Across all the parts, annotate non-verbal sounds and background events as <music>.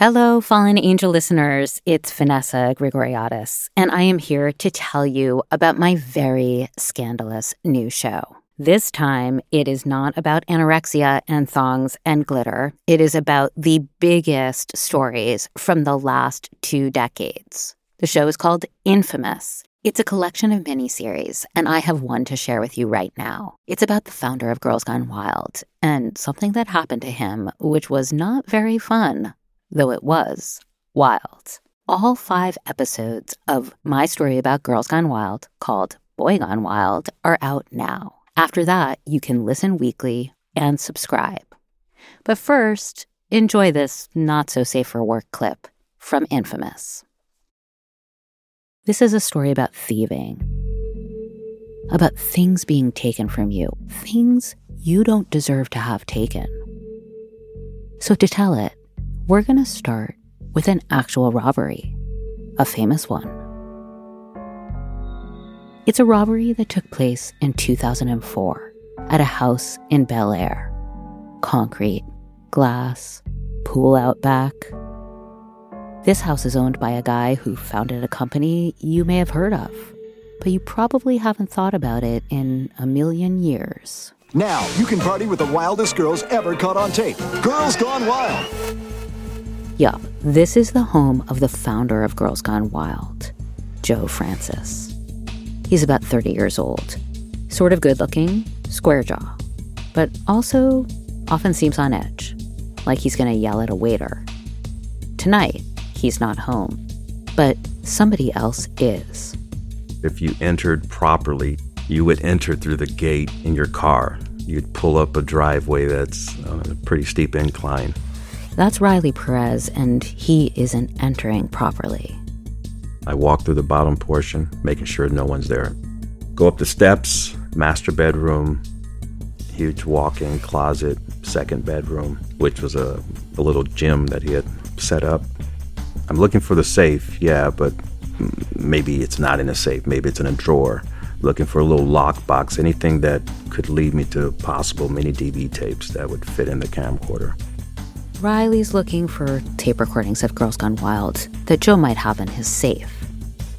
Hello, Fallen Angel listeners. It's Vanessa Grigoriadis, and I am here to tell you about my very scandalous new show. This time, it is not about anorexia and thongs and glitter. It is about the biggest stories from the last two decades. The show is called Infamous. It's a collection of miniseries, and I have one to share with you right now. It's about the founder of Girls Gone Wild and something that happened to him, which was not very fun though it was wild. All five episodes of my story about Girls Gone Wild, called Boy Gone Wild, are out now. After that, you can listen weekly and subscribe. But first, enjoy this not so safe for work clip from Infamous. This is a story about thieving, about things being taken from you, things you don't deserve to have taken. So, to tell it, we're going to start with an actual robbery, a famous one. It's a robbery that took place in 2004 at a house in Bel Air. Concrete, glass, pool out back. This house is owned by a guy who founded a company you may have heard of, but you probably haven't thought about it in a million years. Now you can party with the wildest girls ever caught on tape. Girls Gone Wild. Yup, this is the home of the founder of Girls Gone Wild, Joe Francis. He's about 30 years old, sort of good looking, square jaw, but also often seems on edge, like he's gonna yell at a waiter. Tonight, he's not home, but somebody else is. If you entered properly, you would enter through the gate in your car. You'd pull up a driveway that's on a pretty steep incline. That's Riley Perez, and he isn't entering properly. I walk through the bottom portion, making sure no one's there. Go up the steps, master bedroom, huge walk in closet, second bedroom, which was a, a little gym that he had set up. I'm looking for the safe, yeah, but maybe it's not in a safe, maybe it's in a drawer. Looking for a little lockbox, anything that could lead me to possible mini DV tapes that would fit in the camcorder. Riley's looking for tape recordings of Girls Gone Wild that Joe might have in his safe.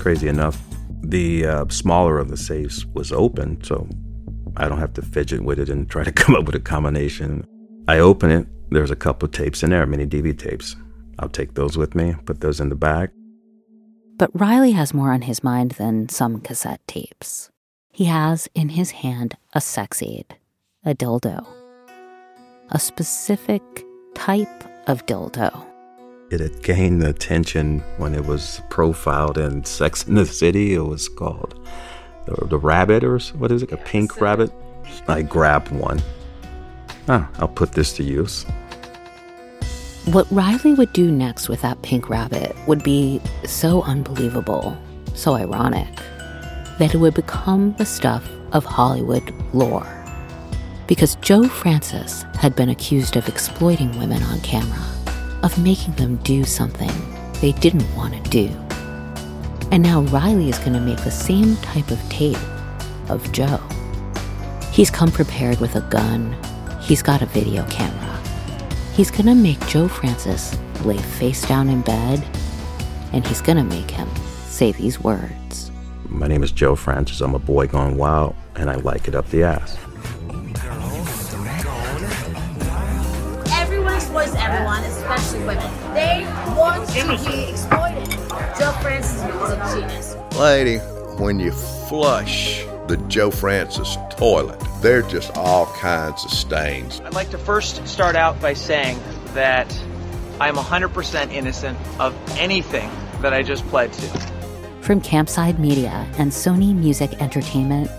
Crazy enough, the uh, smaller of the safes was open, so I don't have to fidget with it and try to <laughs> come up with a combination. I open it, there's a couple of tapes in there, mini DV tapes. I'll take those with me, put those in the bag. But Riley has more on his mind than some cassette tapes. He has in his hand a sex aid, a dildo, a specific type of dildo. It had gained attention when it was profiled in Sex in the City. It was called the, the rabbit, or what is it? A pink rabbit? I grabbed one. Ah, I'll put this to use. What Riley would do next with that pink rabbit would be so unbelievable, so ironic, that it would become the stuff of Hollywood lore because Joe Francis had been accused of exploiting women on camera, of making them do something they didn't want to do. And now Riley is going to make the same type of tape of Joe. He's come prepared with a gun, he's got a video camera. He's going to make Joe Francis lay face down in bed, and he's going to make him say these words. My name is Joe Francis. I'm a boy gone wild, and I like it up the ass. Everyone especially but they want to be exploited. Joe Francis is a genius. Lady, when you flush the Joe Francis toilet, there are just all kinds of stains. I'd like to first start out by saying that I'm 100% innocent of anything that I just pled to. From Campside Media and Sony Music Entertainment,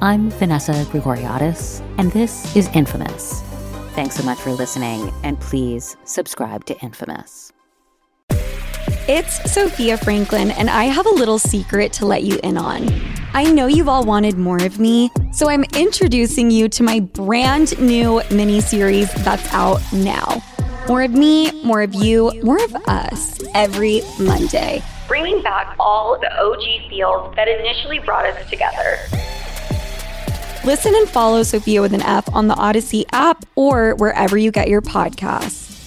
I'm Vanessa Grigoriadis, and this is Infamous. Thanks so much for listening, and please subscribe to Infamous. It's Sofia Franklin, and I have a little secret to let you in on. I know you've all wanted more of me, so I'm introducing you to my brand new mini series that's out now. More of me, more of you, more of us every Monday. Bringing back all the OG feels that initially brought us together. Listen and follow Sofia with an F on the Audacy app or wherever you get your podcasts.